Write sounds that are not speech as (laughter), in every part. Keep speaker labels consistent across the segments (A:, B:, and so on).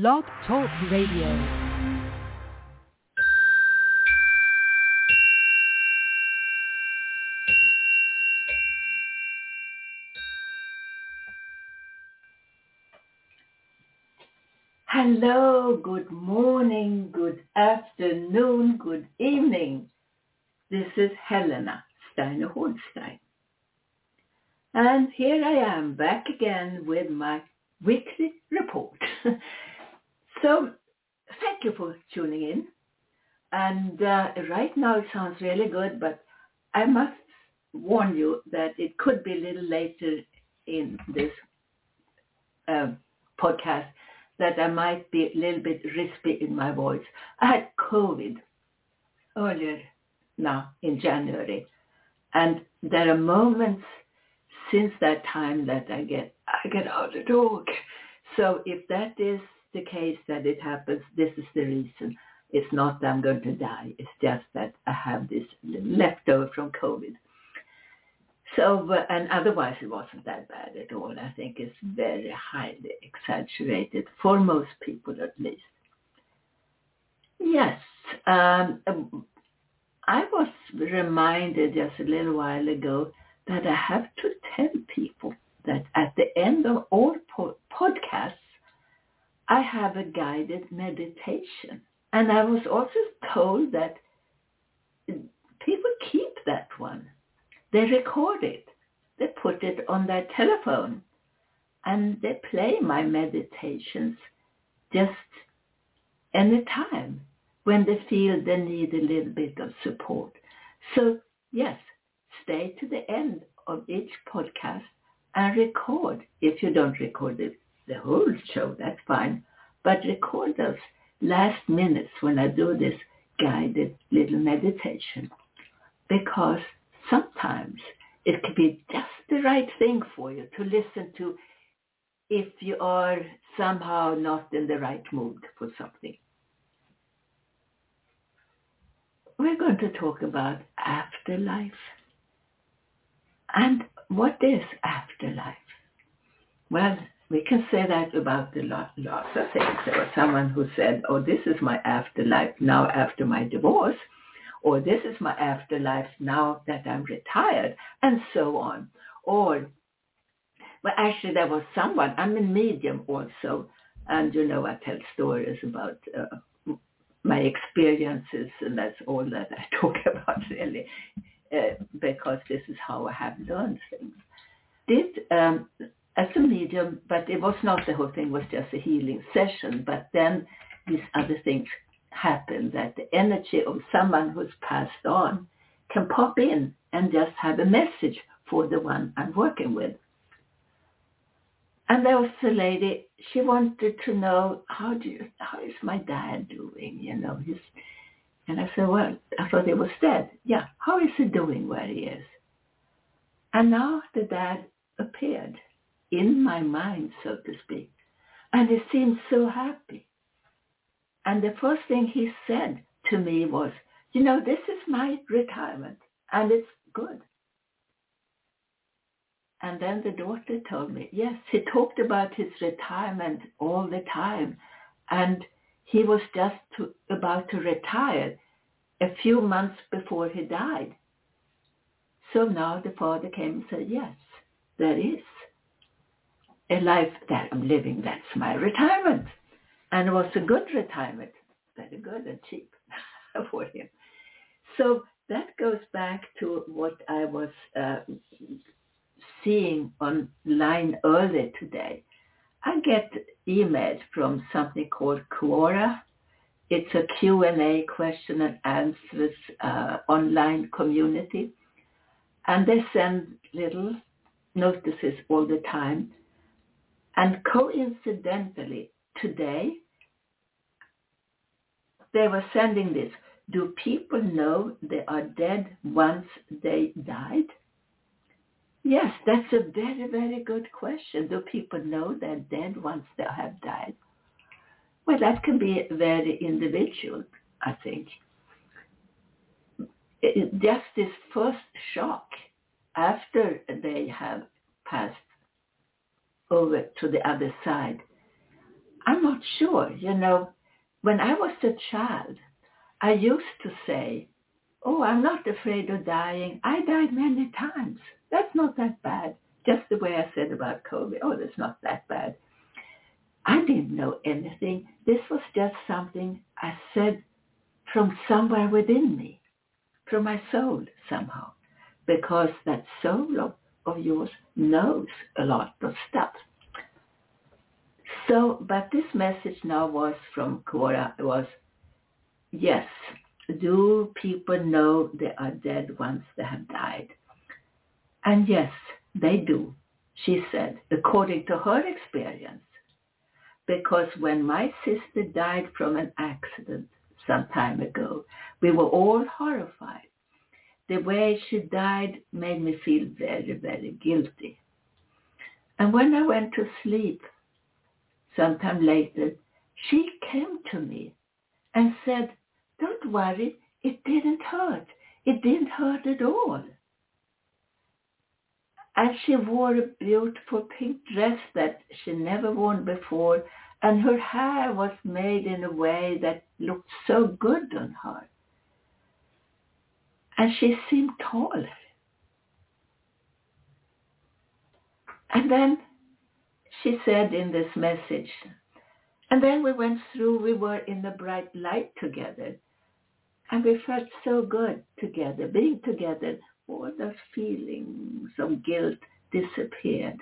A: Blog Talk Radio.
B: Hello, good morning, good afternoon, good evening. This is Helena Steiner Holstein. And here I am back again with my weekly report. (laughs) so thank you for tuning in. And uh, right now it sounds really good, but I must warn you that it could be a little later in this uh, podcast that I might be a little bit rispy in my voice. I had COVID earlier now in January. And there are moments since that time that I get I get out of talk. So if that is the case that it happens, this is the reason. It's not that I'm going to die. It's just that I have this leftover from COVID. So, and otherwise it wasn't that bad at all. I think it's very highly exaggerated for most people at least. Yes, um, I was reminded just a little while ago that I have to tell people that at the end of all po- podcasts, I have a guided meditation. And I was also told that people keep that one. They record it. They put it on their telephone. And they play my meditations just any time when they feel they need a little bit of support. So yes, stay to the end of each podcast and record. If you don't record it, the whole show, that's fine. But record those last minutes when I do this guided little meditation. Because sometimes it could be just the right thing for you to listen to if you are somehow not in the right mood for something. We're going to talk about afterlife. And what is afterlife? Well, we can say that about a lot, lots of things. There was someone who said, oh, this is my afterlife now after my divorce, or this is my afterlife now that I'm retired, and so on. Or, well, actually, there was someone, I'm a medium also, and, you know, I tell stories about uh, my experiences, and that's all that I (laughs) talk about, really. Uh, because this is how I have learned things. Did um, as a medium, but it was not the whole thing was just a healing session. But then these other things happen that the energy of someone who's passed on can pop in and just have a message for the one I'm working with. And there was a lady, she wanted to know, how do you, how is my dad doing? You know, he's and I said, well, I thought he was dead. Yeah, how is he doing where he is? And now the dad appeared in my mind, so to speak. And he seemed so happy. And the first thing he said to me was, you know, this is my retirement and it's good. And then the daughter told me, yes, he talked about his retirement all the time. And he was just to, about to retire a few months before he died. So now the father came and said, yes, there is a life that I'm living. That's my retirement. And it was a good retirement, very good and cheap (laughs) for him. So that goes back to what I was uh, seeing online earlier today. I get emails from something called Quora. It's a Q&A, question and answers uh, online community. And they send little notices all the time. And coincidentally, today, they were sending this. Do people know they are dead once they died? Yes, that's a very, very good question. Do people know they're dead once they have died? Well, that can be very individual, I think. It, just this first shock after they have passed over to the other side, I'm not sure. You know, when I was a child, I used to say, oh, I'm not afraid of dying. I died many times. That's not that bad. Just the way I said about COVID. Oh, that's not that bad. I didn't know anything. This was just something I said from somewhere within me, from my soul somehow, because that soul of, of yours knows a lot of stuff. So, but this message now was from Quora was, yes, do people know they are dead once they have died? And yes, they do, she said, according to her experience. Because when my sister died from an accident some time ago, we were all horrified. The way she died made me feel very, very guilty. And when I went to sleep, sometime later, she came to me and said, don't worry, it didn't hurt. It didn't hurt at all. And she wore a beautiful pink dress that she never worn before, and her hair was made in a way that looked so good on her. And she seemed tall. And then she said in this message, and then we went through, we were in the bright light together. And we felt so good together, being together. All those feelings of guilt disappeared.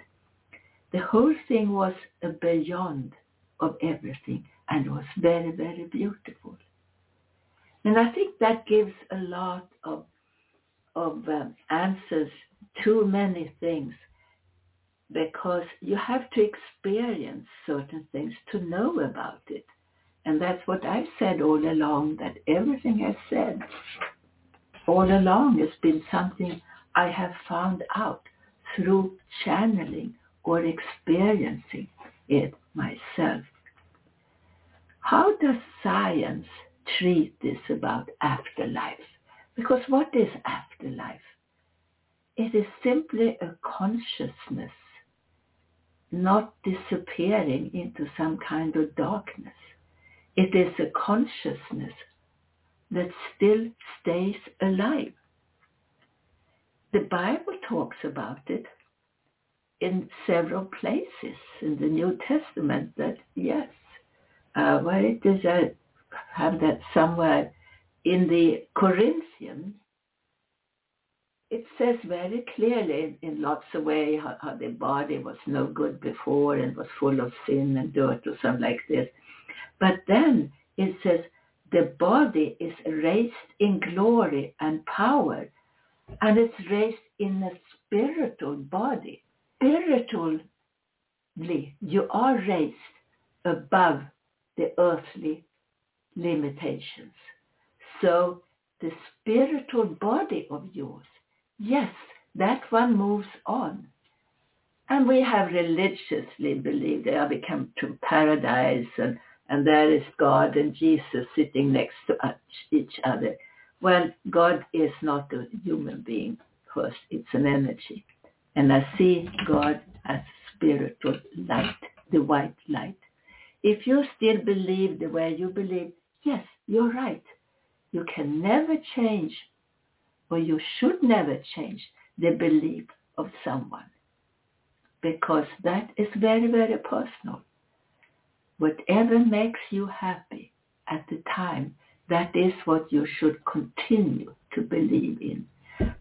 B: The whole thing was a beyond of everything and was very, very beautiful. And I think that gives a lot of, of um, answers to many things because you have to experience certain things to know about it. And that's what I've said all along, that everything I've said all along has been something I have found out through channeling or experiencing it myself. How does science treat this about afterlife? Because what is afterlife? It is simply a consciousness not disappearing into some kind of darkness. It is a consciousness that still stays alive. The Bible talks about it in several places in the New Testament that yes, uh, where it is, I have that somewhere in the Corinthians, it says very clearly in lots of ways how, how the body was no good before and was full of sin and dirt or something like this. But then it says the body is raised in glory and power and it's raised in a spiritual body. Spiritually, you are raised above the earthly limitations. So the spiritual body of yours Yes, that one moves on. And we have religiously believed they are become to paradise and, and there is God and Jesus sitting next to each other. Well, God is not a human being first. It's an energy. And I see God as spiritual light, the white light. If you still believe the way you believe, yes, you're right. You can never change or you should never change the belief of someone because that is very, very personal. Whatever makes you happy at the time, that is what you should continue to believe in.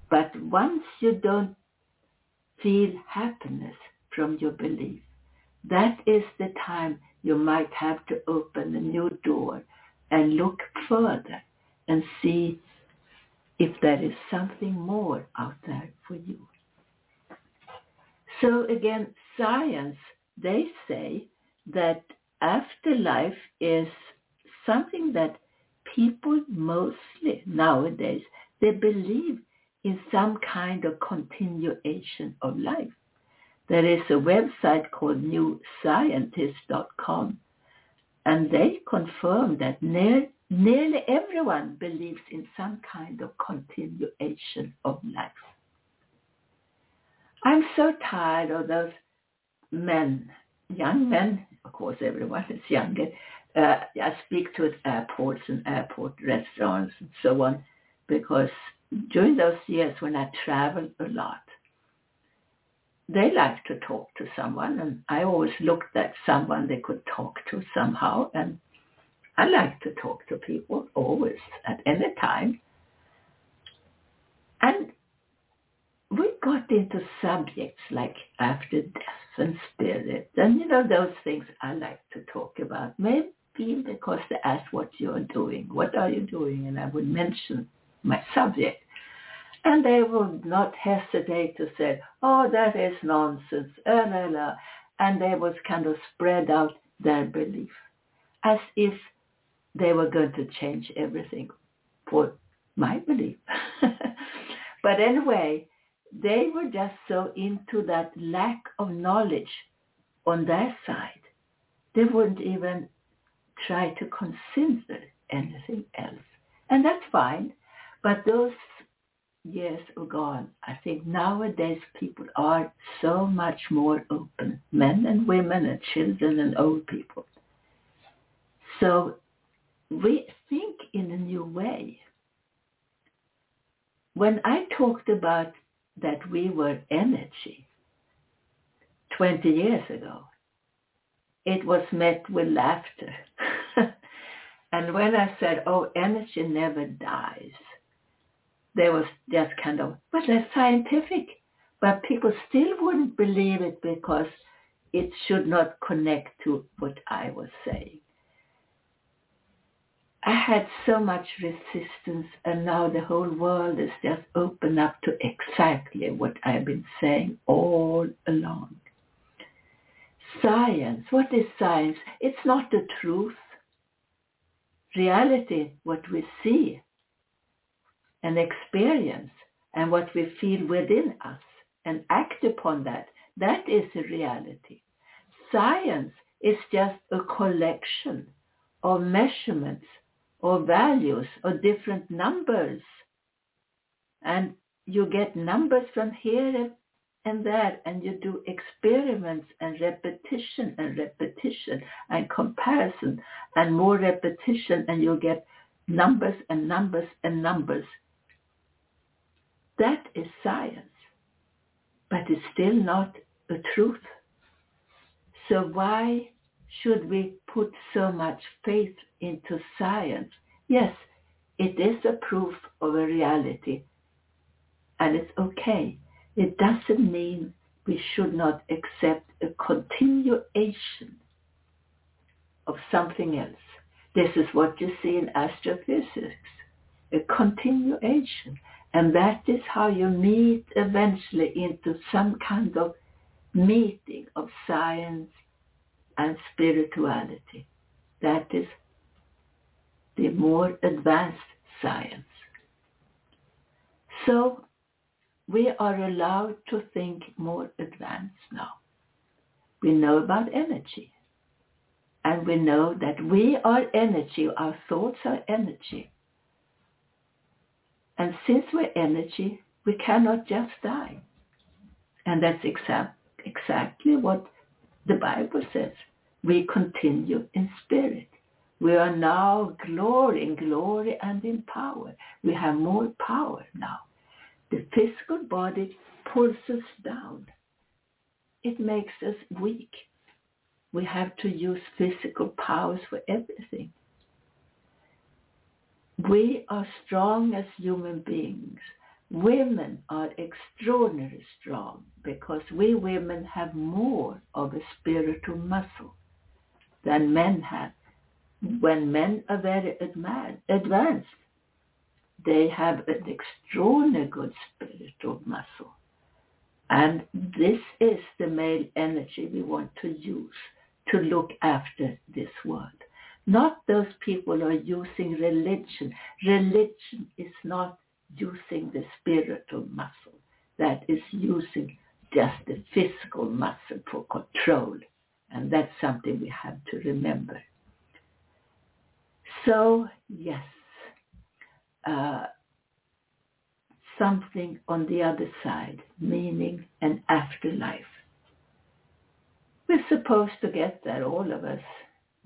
B: But once you don't feel happiness from your belief, that is the time you might have to open a new door and look further and see if there is something more out there for you. So again, science, they say that afterlife is something that people mostly nowadays, they believe in some kind of continuation of life. There is a website called newscientist.com and they confirm that near Nearly everyone believes in some kind of continuation of life. I'm so tired of those men, young men of course everyone is younger, uh, I speak to airports and airport restaurants and so on because during those years when I traveled a lot, they like to talk to someone and I always looked at someone they could talk to somehow and I like to talk to people always at any time. And we got into subjects like after death and spirit and you know those things I like to talk about. Maybe because they asked what you're doing, what are you doing? And I would mention my subject. And they would not hesitate to say, oh, that is nonsense, la, la, la. And they would kind of spread out their belief as if they were going to change everything for my belief. (laughs) but anyway, they were just so into that lack of knowledge on their side. They wouldn't even try to consider anything else. And that's fine. But those years are oh gone. I think nowadays people are so much more open, men and women and children and old people. So we think in a new way. When I talked about that we were energy 20 years ago, it was met with laughter. (laughs) and when I said, oh, energy never dies, there was just kind of, well, that's scientific. But people still wouldn't believe it because it should not connect to what I was saying. I had so much resistance and now the whole world is just open up to exactly what I've been saying all along. Science, what is science? It's not the truth. Reality, what we see and experience and what we feel within us and act upon that, that is the reality. Science is just a collection of measurements or values or different numbers. And you get numbers from here and there and you do experiments and repetition and repetition and comparison and more repetition and you get numbers and numbers and numbers. That is science, but it's still not a truth. So why should we put so much faith into science? Yes, it is a proof of a reality and it's okay. It doesn't mean we should not accept a continuation of something else. This is what you see in astrophysics, a continuation. And that is how you meet eventually into some kind of meeting of science and spirituality. That is the more advanced science. So we are allowed to think more advanced now. We know about energy. And we know that we are energy, our thoughts are energy. And since we're energy, we cannot just die. And that's exa- exactly what the Bible says. We continue in spirit. We are now glory in glory and in power. We have more power now. The physical body pulls us down. It makes us weak. We have to use physical powers for everything. We are strong as human beings. Women are extraordinarily strong because we women have more of a spiritual muscle than men have. When men are very advanced, they have an extraordinarily good spiritual muscle. And this is the male energy we want to use to look after this world. Not those people are using religion. Religion is not using the spiritual muscle. That is using just the physical muscle for control. And that's something we have to remember. So, yes, uh, something on the other side, meaning an afterlife. We're supposed to get there, all of us,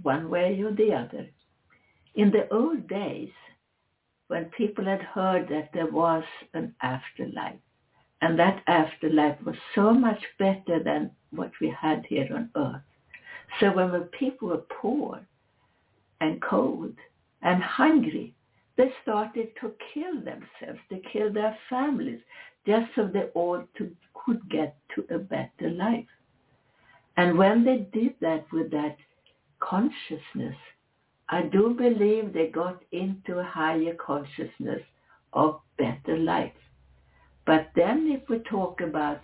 B: one way or the other. In the old days, when people had heard that there was an afterlife, and that afterlife was so much better than what we had here on earth. So when the people were poor and cold and hungry, they started to kill themselves, to kill their families, just so they all to, could get to a better life. And when they did that with that consciousness, I do believe they got into a higher consciousness of better life. But then if we talk about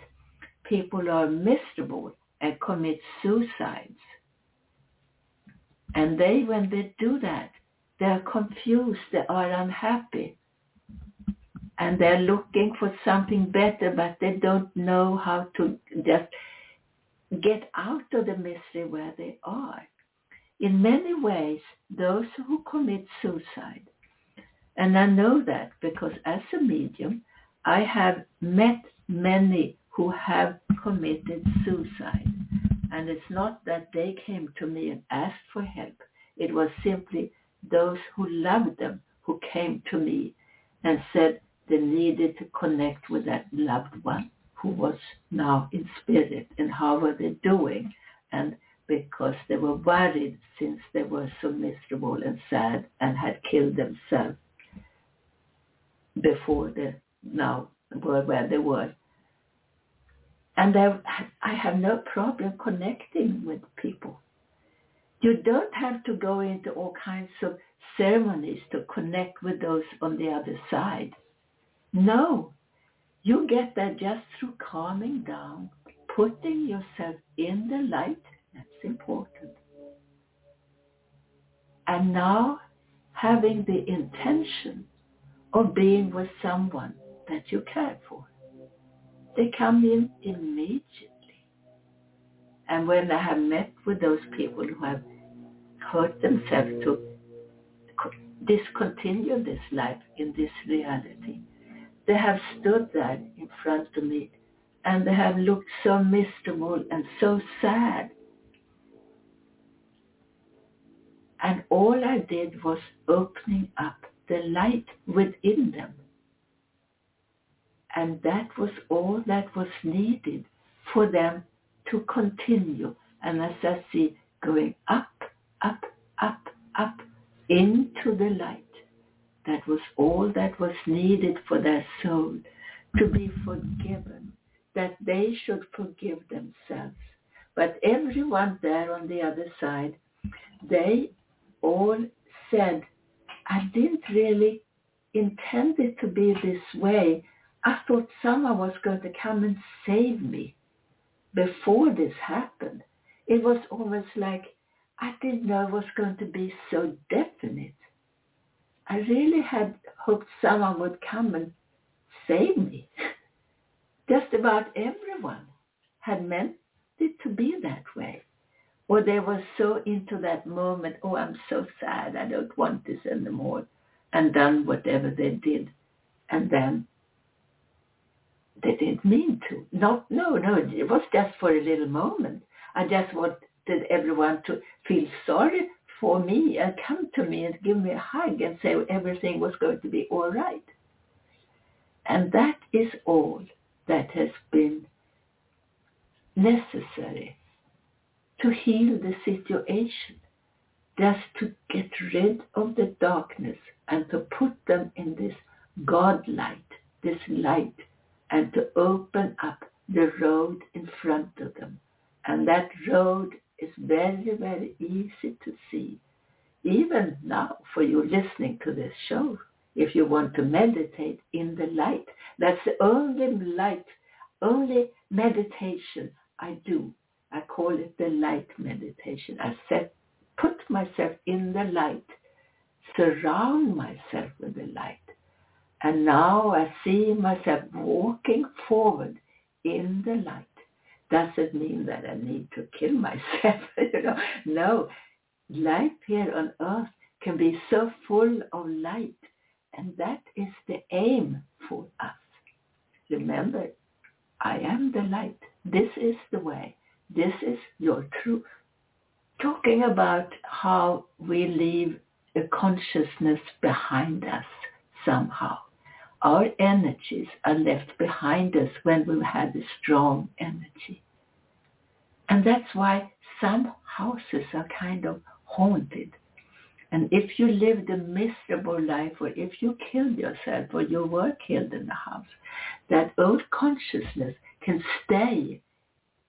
B: people are miserable and commit suicides, and they, when they do that, they're confused, they are unhappy, and they're looking for something better, but they don't know how to just get out of the misery where they are. In many ways, those who commit suicide, and I know that because as a medium, I have met many who have committed suicide. And it's not that they came to me and asked for help. It was simply those who loved them who came to me and said they needed to connect with that loved one who was now in spirit and how were they doing. And because they were worried since they were so miserable and sad and had killed themselves before they now were where they were. And I, I have no problem connecting with people. You don't have to go into all kinds of ceremonies to connect with those on the other side. No, you get that just through calming down, putting yourself in the light. That's important. And now having the intention of being with someone that you care for. They come in immediately. And when I have met with those people who have hurt themselves to discontinue this life in this reality, they have stood there in front of me and they have looked so miserable and so sad. And all I did was opening up the light within them and that was all that was needed for them to continue. And as I see going up, up, up, up into the light, that was all that was needed for their soul to be forgiven, that they should forgive themselves. But everyone there on the other side, they all said, I didn't really intend it to be this way. I thought someone was going to come and save me before this happened. It was almost like I didn't know it was going to be so definite. I really had hoped someone would come and save me. (laughs) Just about everyone had meant it to be that way. Or they were so into that moment, oh, I'm so sad, I don't want this anymore, and done whatever they did. And then they didn't mean to. Not, no, no, it was just for a little moment. I just wanted everyone to feel sorry for me and come to me and give me a hug and say everything was going to be all right. And that is all that has been necessary to heal the situation, just to get rid of the darkness and to put them in this God light, this light and to open up the road in front of them. And that road is very, very easy to see. Even now, for you listening to this show, if you want to meditate in the light, that's the only light, only meditation I do. I call it the light meditation. I set, put myself in the light, surround myself with the light, and now I see myself walking forward in the light. Doesn't mean that I need to kill myself, (laughs) you know. No, life here on earth can be so full of light, and that is the aim for us. Remember, I am the light. This is the way. This is your truth. Talking about how we leave a consciousness behind us somehow. Our energies are left behind us when we've had a strong energy. And that's why some houses are kind of haunted. And if you lived a miserable life or if you killed yourself or you were killed in the house, that old consciousness can stay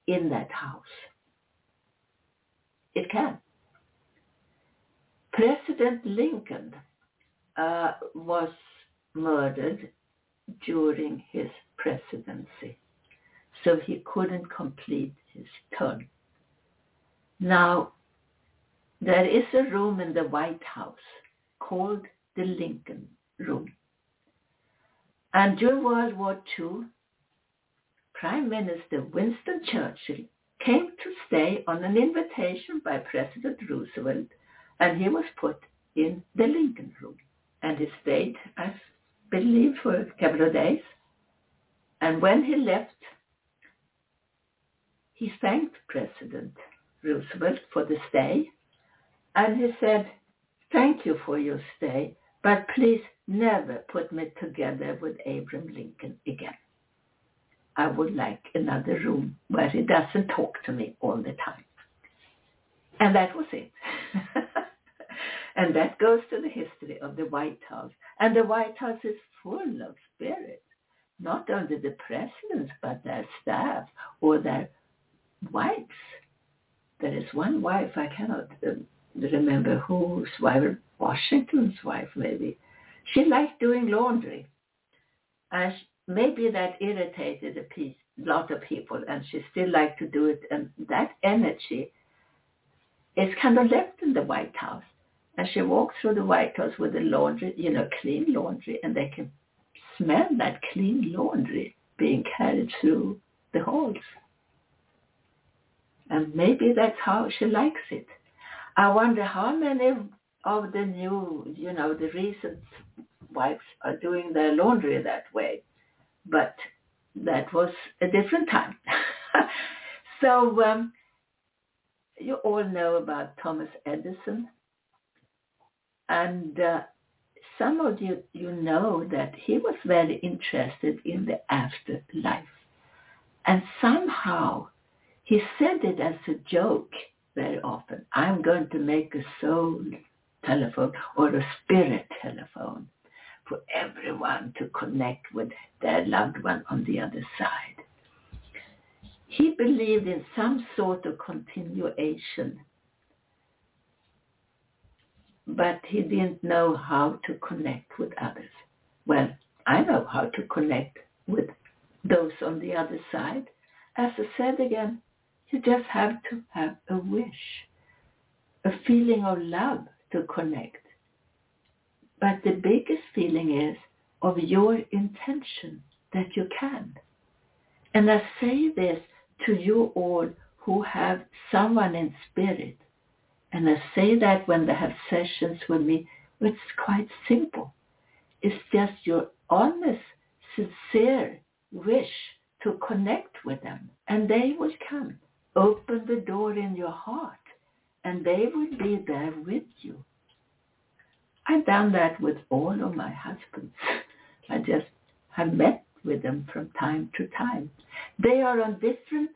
B: in that house. It can. President Lincoln uh, was murdered during his presidency, so he couldn't complete his term. Now, there is a room in the White House called the Lincoln Room. And during World War II, Prime Minister Winston Churchill came to stay on an invitation by President Roosevelt, and he was put in the Lincoln Room. And he stayed, I believe, for a couple of days. And when he left, he thanked President Roosevelt for the stay and he said, thank you for your stay, but please never put me together with Abraham Lincoln again. I would like another room where he doesn't talk to me all the time. And that was it. (laughs) and that goes to the history of the White House. And the White House is full of spirit, not only the presidents, but their staff or their wives. There is one wife, I cannot um, remember whose wife, Washington's wife maybe. She liked doing laundry. And maybe that irritated a piece, lot of people and she still liked to do it. And that energy is kind of left in the White House. And she walked through the White House with the laundry, you know, clean laundry, and they can smell that clean laundry being carried through the halls. And maybe that's how she likes it. I wonder how many of the new, you know, the recent wives are doing their laundry that way. But that was a different time. (laughs) so um, you all know about Thomas Edison. And uh, some of you, you know that he was very interested in the afterlife. And somehow he said it as a joke very often. I'm going to make a soul telephone or a spirit telephone for everyone to connect with their loved one on the other side. He believed in some sort of continuation, but he didn't know how to connect with others. Well, I know how to connect with those on the other side. As I said again, you just have to have a wish, a feeling of love to connect. But the biggest feeling is of your intention that you can. And I say this to you all who have someone in spirit. And I say that when they have sessions with me, it's quite simple. It's just your honest, sincere wish to connect with them. And they will come open the door in your heart and they will be there with you. I've done that with all of my husbands. I just have met with them from time to time. They are on different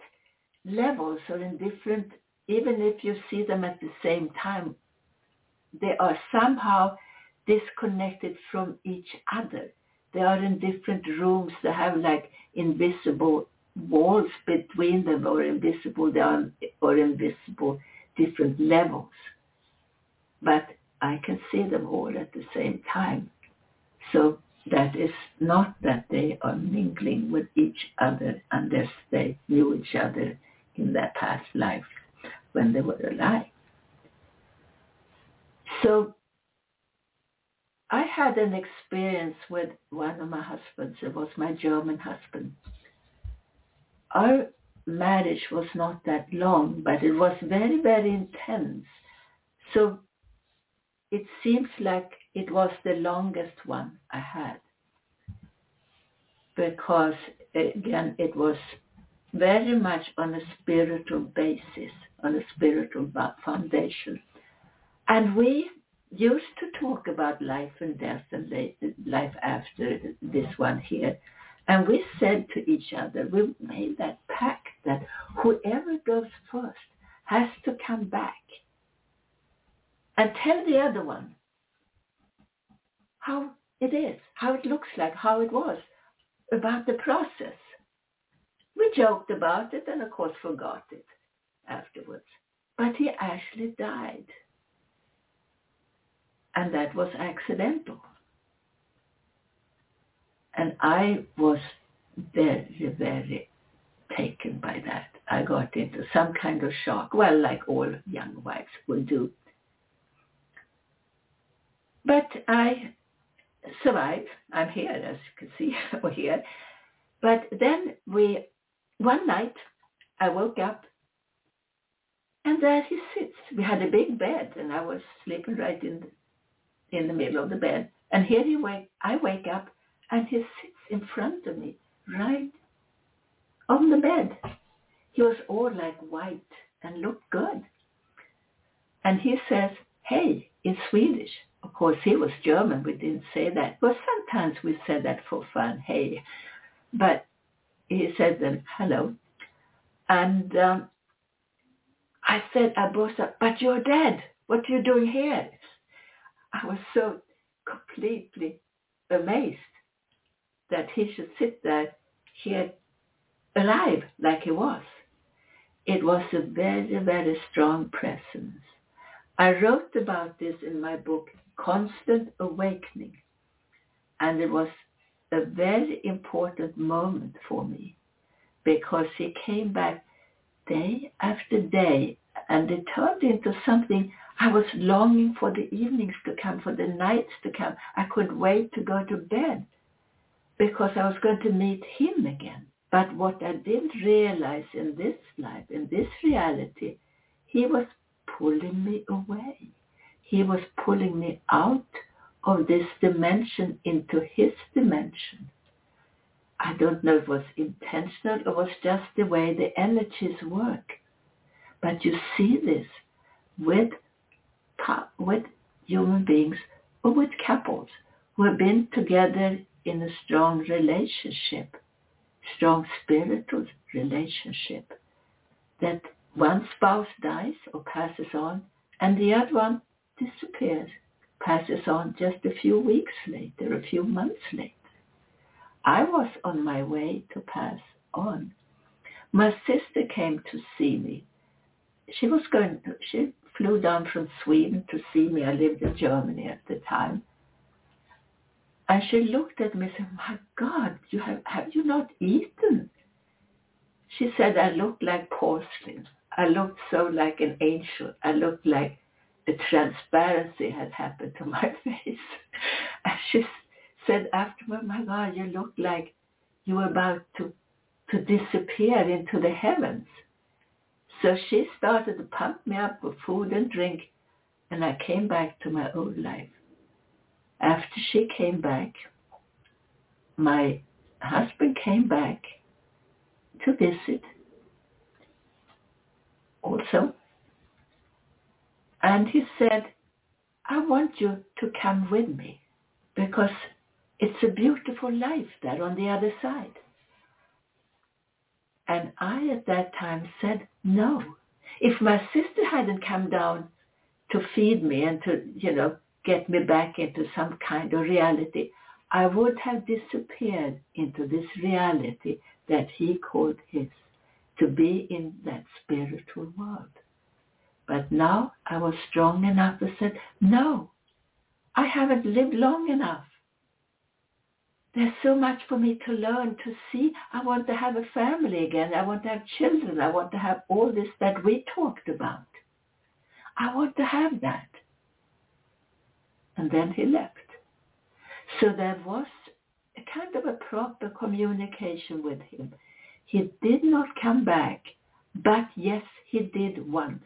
B: levels or in different, even if you see them at the same time, they are somehow disconnected from each other. They are in different rooms. They have like invisible walls between them or invisible down or invisible different levels. But I can see them all at the same time. So that is not that they are mingling with each other unless they knew each other in their past life when they were alive. So I had an experience with one of my husbands. It was my German husband our marriage was not that long, but it was very, very intense. So it seems like it was the longest one I had. Because again, it was very much on a spiritual basis, on a spiritual foundation. And we used to talk about life and death and life after this one here. And we said to each other, we made that pact that whoever goes first has to come back and tell the other one how it is, how it looks like, how it was, about the process. We joked about it and of course forgot it afterwards. But he actually died. And that was accidental. And I was very, very taken by that. I got into some kind of shock, well, like all young wives would do. But I survived. I'm here, as you can see (laughs) over here. But then we, one night, I woke up and there he sits. We had a big bed and I was sleeping right in the, in the middle of the bed. And here he wake, I wake up and he sits in front of me, right on the bed. He was all like white and looked good. And he says, hey, in Swedish. Of course, he was German. We didn't say that. But sometimes we said that for fun, hey. But he said then, hello. And um, I said, I burst but you're dead. What are you doing here? I was so completely amazed that he should sit there here alive like he was. It was a very, very strong presence. I wrote about this in my book, Constant Awakening. And it was a very important moment for me because he came back day after day and it turned into something I was longing for the evenings to come, for the nights to come. I couldn't wait to go to bed because I was going to meet him again. But what I didn't realize in this life, in this reality, he was pulling me away. He was pulling me out of this dimension into his dimension. I don't know if it was intentional or was just the way the energies work. But you see this with, with human beings or with couples who have been together in a strong relationship, strong spiritual relationship, that one spouse dies or passes on and the other one disappears, passes on just a few weeks later, a few months later. I was on my way to pass on. My sister came to see me. She was going, to, she flew down from Sweden to see me. I lived in Germany at the time. And she looked at me and said, my God, you have, have you not eaten? She said, I looked like porcelain. I looked so like an angel. I looked like a transparency had happened to my (laughs) face. and she said afterward, my God, you look like you were about to, to disappear into the heavens. So she started to pump me up with food and drink, and I came back to my old life. After she came back, my husband came back to visit also. And he said, I want you to come with me because it's a beautiful life there on the other side. And I at that time said, no. If my sister hadn't come down to feed me and to, you know, get me back into some kind of reality, I would have disappeared into this reality that he called his, to be in that spiritual world. But now I was strong enough to say, no, I haven't lived long enough. There's so much for me to learn, to see. I want to have a family again. I want to have children. I want to have all this that we talked about. I want to have that. And then he left. So there was a kind of a proper communication with him. He did not come back, but yes, he did once.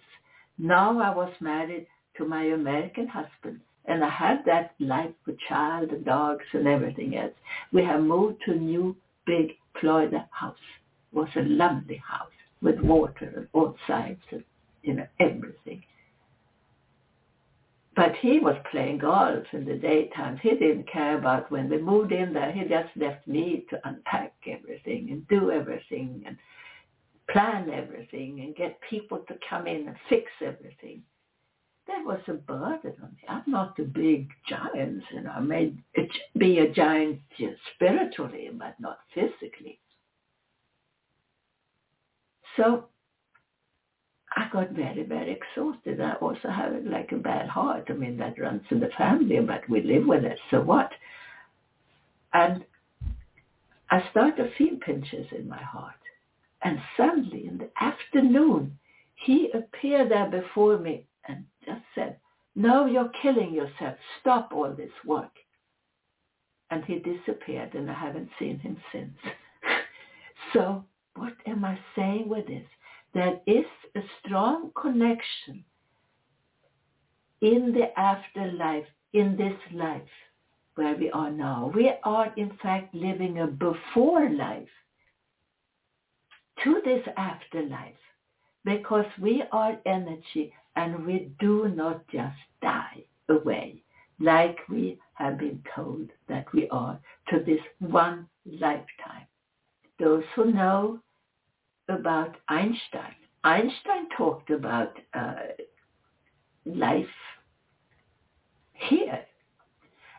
B: Now I was married to my American husband and I had that life with child and dogs and everything else. We have moved to a new big Florida house It was a lovely house with water on all sides and, you know, everything. But he was playing golf in the daytime. He didn't care about when we moved in there. He just left me to unpack everything and do everything and plan everything and get people to come in and fix everything. That was a burden on me. I'm not a big giant, know. I may be a giant spiritually, but not physically. So I got very, very exhausted. I also have like a bad heart. I mean, that runs in the family, but we live with it. So what? And I started to feel pinches in my heart. And suddenly in the afternoon, he appeared there before me and just said, no, you're killing yourself. Stop all this work. And he disappeared and I haven't seen him since. (laughs) so what am I saying with this? There is a strong connection in the afterlife, in this life where we are now. We are in fact living a before life to this afterlife because we are energy and we do not just die away like we have been told that we are to this one lifetime. Those who know about Einstein, Einstein talked about uh, life here.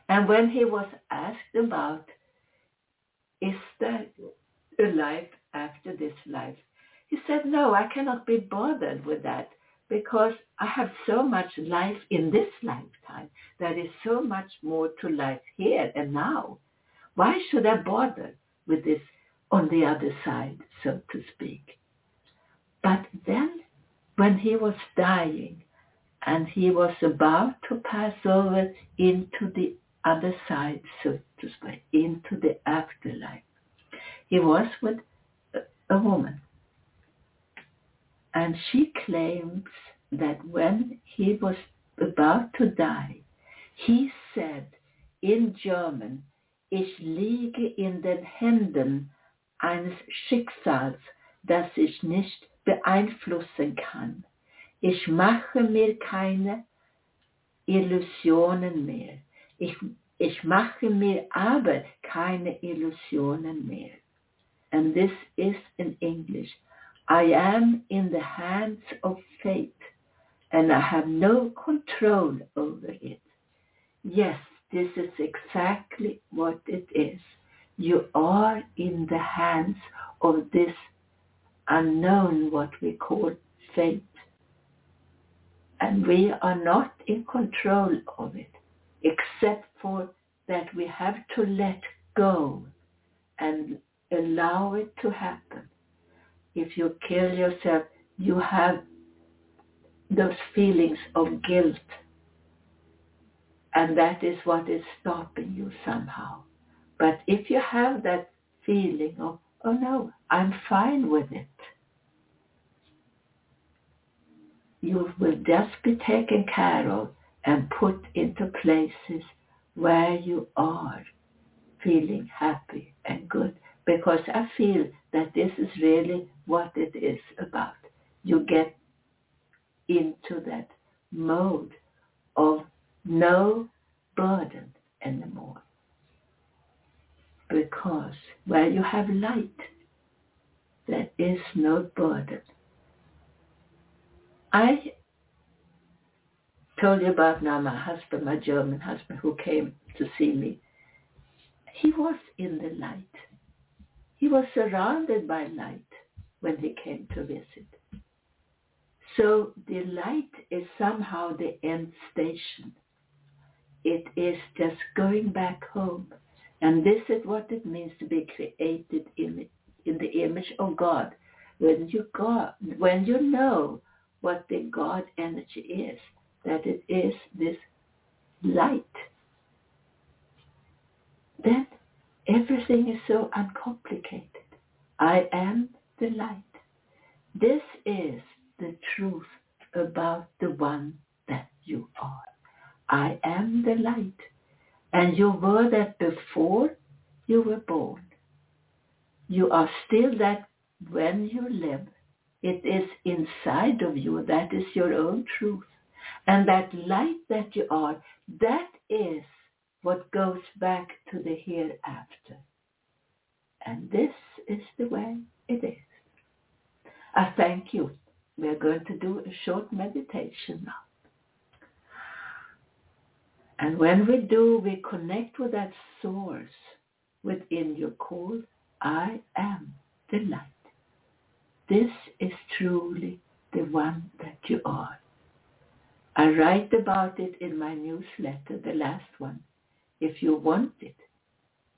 B: And when he was asked about, is there a life after this life? He said, no, I cannot be bothered with that because I have so much life in this lifetime. There is so much more to life here and now. Why should I bother with this on the other side, so to speak? But then when he was dying and he was about to pass over into the other side, so to speak, into the afterlife, he was with a woman and she claims that when he was about to die, he said in German, ich liege in den Händen eines Schicksals, das ich nicht beeinflussen kann. Ich mache mir keine Illusionen mehr. Ich, ich mache mir aber keine Illusionen mehr. And this is in English. I am in the hands of fate and I have no control over it. Yes, this is exactly what it is. You are in the hands of this unknown, what we call fate. And we are not in control of it, except for that we have to let go and allow it to happen if you kill yourself, you have those feelings of guilt. And that is what is stopping you somehow. But if you have that feeling of, oh no, I'm fine with it, you will just be taken care of and put into places where you are feeling happy and good. Because I feel that this is really what it is about. You get into that mode of no burden anymore. Because where you have light, there is no burden. I told you about now my husband, my German husband, who came to see me. He was in the light. He was surrounded by light when he came to visit. So the light is somehow the end station. It is just going back home. And this is what it means to be created in, in the image of God. When you, God, when you know what the God energy is, that it is this light, then everything is so uncomplicated. I am the light. This is the truth about the one that you are. I am the light. And you were that before you were born. You are still that when you live, it is inside of you. That is your own truth. And that light that you are, that is what goes back to the hereafter. And this is the way it is. I thank you. We are going to do a short meditation now. And when we do, we connect with that source within your called I am the light. This is truly the one that you are. I write about it in my newsletter, the last one. If you want it,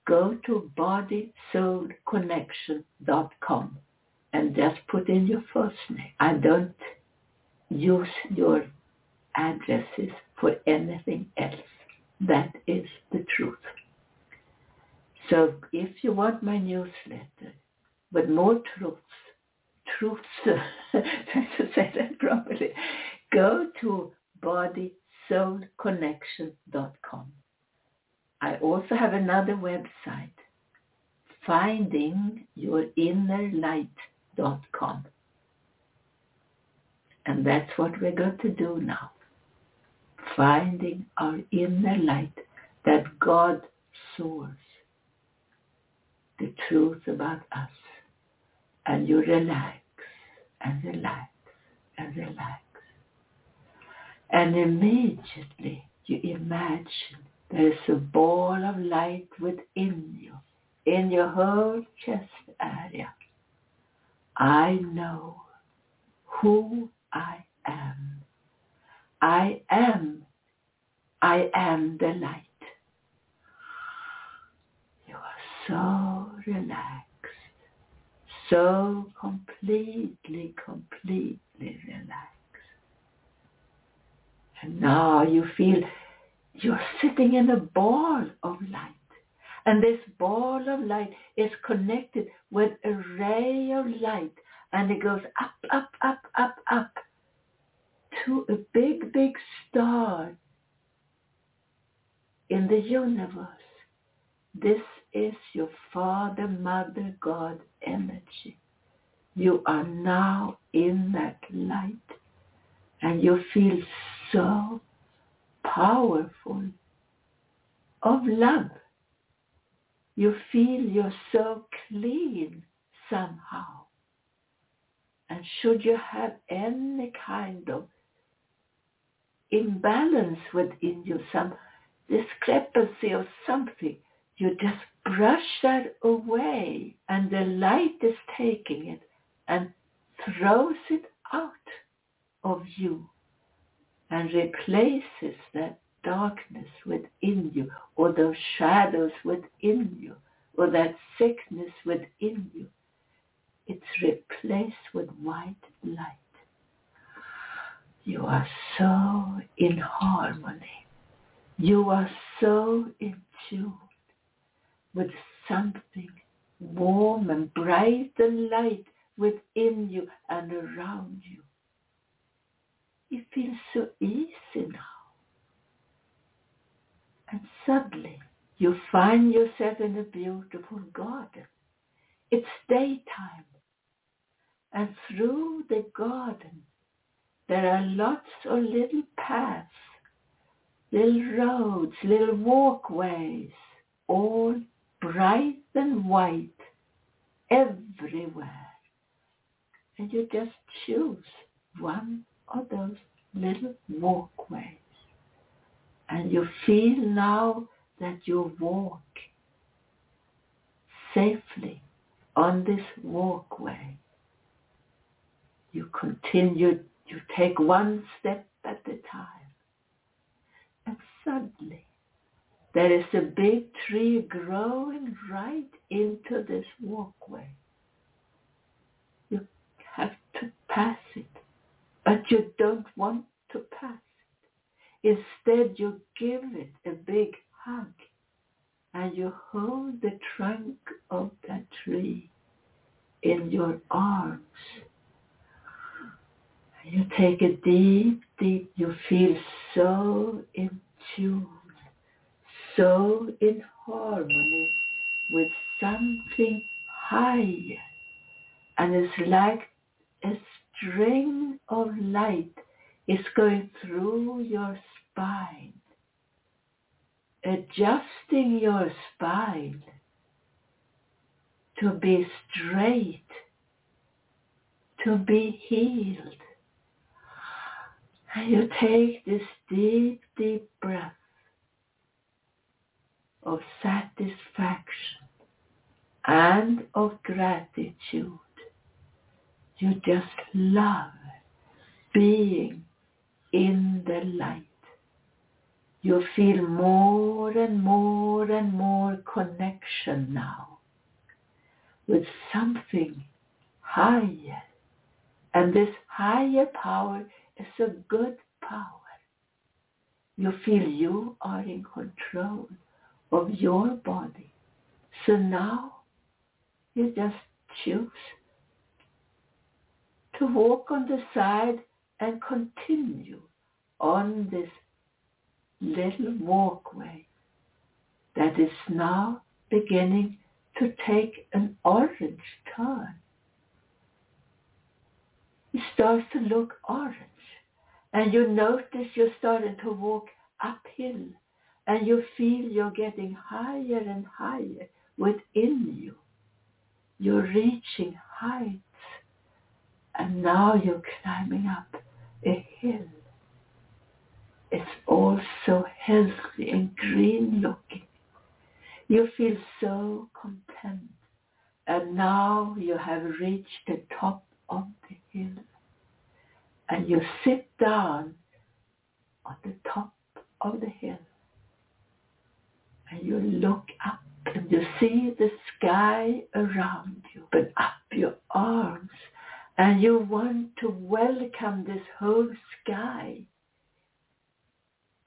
B: go to bodysoulconnection.com and just put in your first name. I don't use your addresses for anything else. That is the truth. So if you want my newsletter with more truths, truths, (laughs) to say that properly, go to bodysoulconnection.com. I also have another website, findingyourinnerlight.com. And that's what we're going to do now. Finding our inner light, that God source, the truth about us. And you relax and relax and relax. And immediately you imagine there's a ball of light within you, in your whole chest area. I know who I am. I am. I am the light. You are so relaxed, so completely, completely relaxed. And now you feel you're sitting in a ball of light. And this ball of light is connected with a ray of light. And it goes up, up, up, up, up to a big, big star in the universe. This is your Father, Mother, God energy. You are now in that light and you feel so powerful of love. You feel you're so clean somehow. And should you have any kind of imbalance within you, some discrepancy or something, you just brush that away and the light is taking it and throws it out of you and replaces that darkness within you or those shadows within you or that sickness within you. It's replaced with white light. You are so in harmony. You are so in tune with something warm and bright and light within you and around you. It feels so easy now. And suddenly you find yourself in a beautiful garden. It's daytime. And through the garden there are lots of little paths, little roads, little walkways, all bright and white everywhere. And you just choose one of those little walkways. And you feel now that you walk safely on this walkway. You continue, you take one step at a time. And suddenly there is a big tree growing right into this walkway. You have to pass it but you don't want to pass it. Instead, you give it a big hug and you hold the trunk of that tree in your arms. You take a deep, deep, you feel so in tune, so in harmony with something higher And it's like a string of light is going through your spine, adjusting your spine to be straight, to be healed. And you take this deep, deep breath of satisfaction and of gratitude. You just love being in the light. You feel more and more and more connection now with something higher. And this higher power is a good power. You feel you are in control of your body. So now you just choose to walk on the side and continue on this little walkway that is now beginning to take an orange turn. It starts to look orange and you notice you're starting to walk uphill and you feel you're getting higher and higher within you. You're reaching heights and now you're climbing up a hill. It's all so healthy and green looking. You feel so content. And now you have reached the top of the hill. And you sit down on the top of the hill. And you look up and you see the sky around you. But up your arms and you want to welcome this whole sky,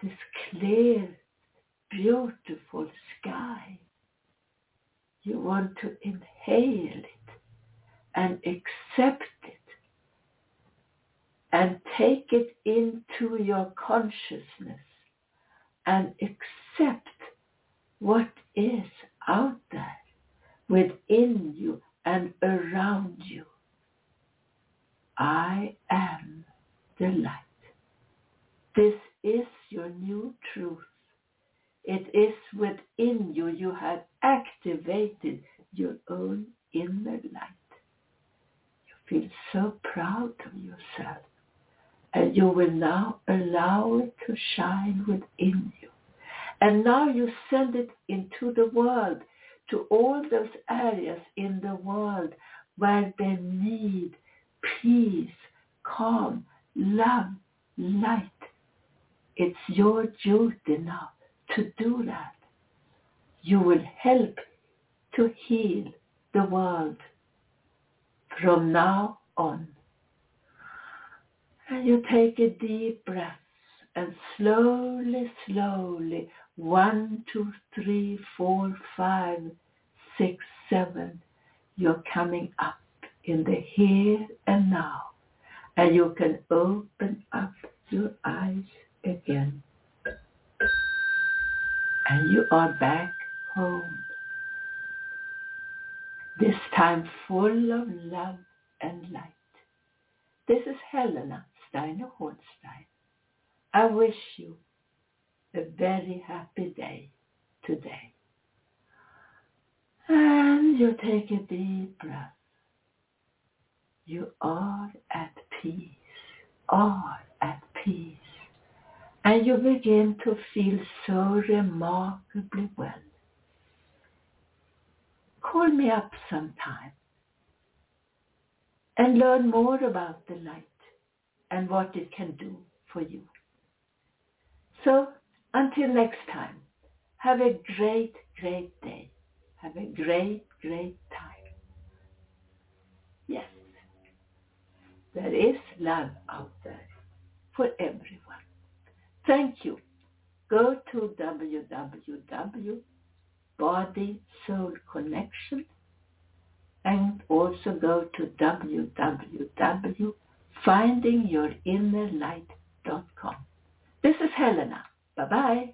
B: this clear, beautiful sky. You want to inhale it and accept it and take it into your consciousness and accept what is out there within you and around you. I am the light. This is your new truth. It is within you. You have activated your own inner light. You feel so proud of yourself. And you will now allow it to shine within you. And now you send it into the world, to all those areas in the world where they need peace, calm, love, light. It's your duty now to do that. You will help to heal the world from now on. And you take a deep breath and slowly, slowly, one, two, three, four, five, six, seven, you're coming up in the here and now. And you can open up your eyes again. And you are back home. This time full of love and light. This is Helena Steiner Hornstein. I wish you a very happy day today. And you take a deep breath you are at peace, are at peace. And you begin to feel so remarkably well. Call me up sometime and learn more about the light and what it can do for you. So until next time, have a great, great day. Have a great, great time. Yes. There is love out there for everyone. Thank you. Go to www.body-soul-connection and also go to www.findingyourinnerlight.com. This is Helena. Bye-bye.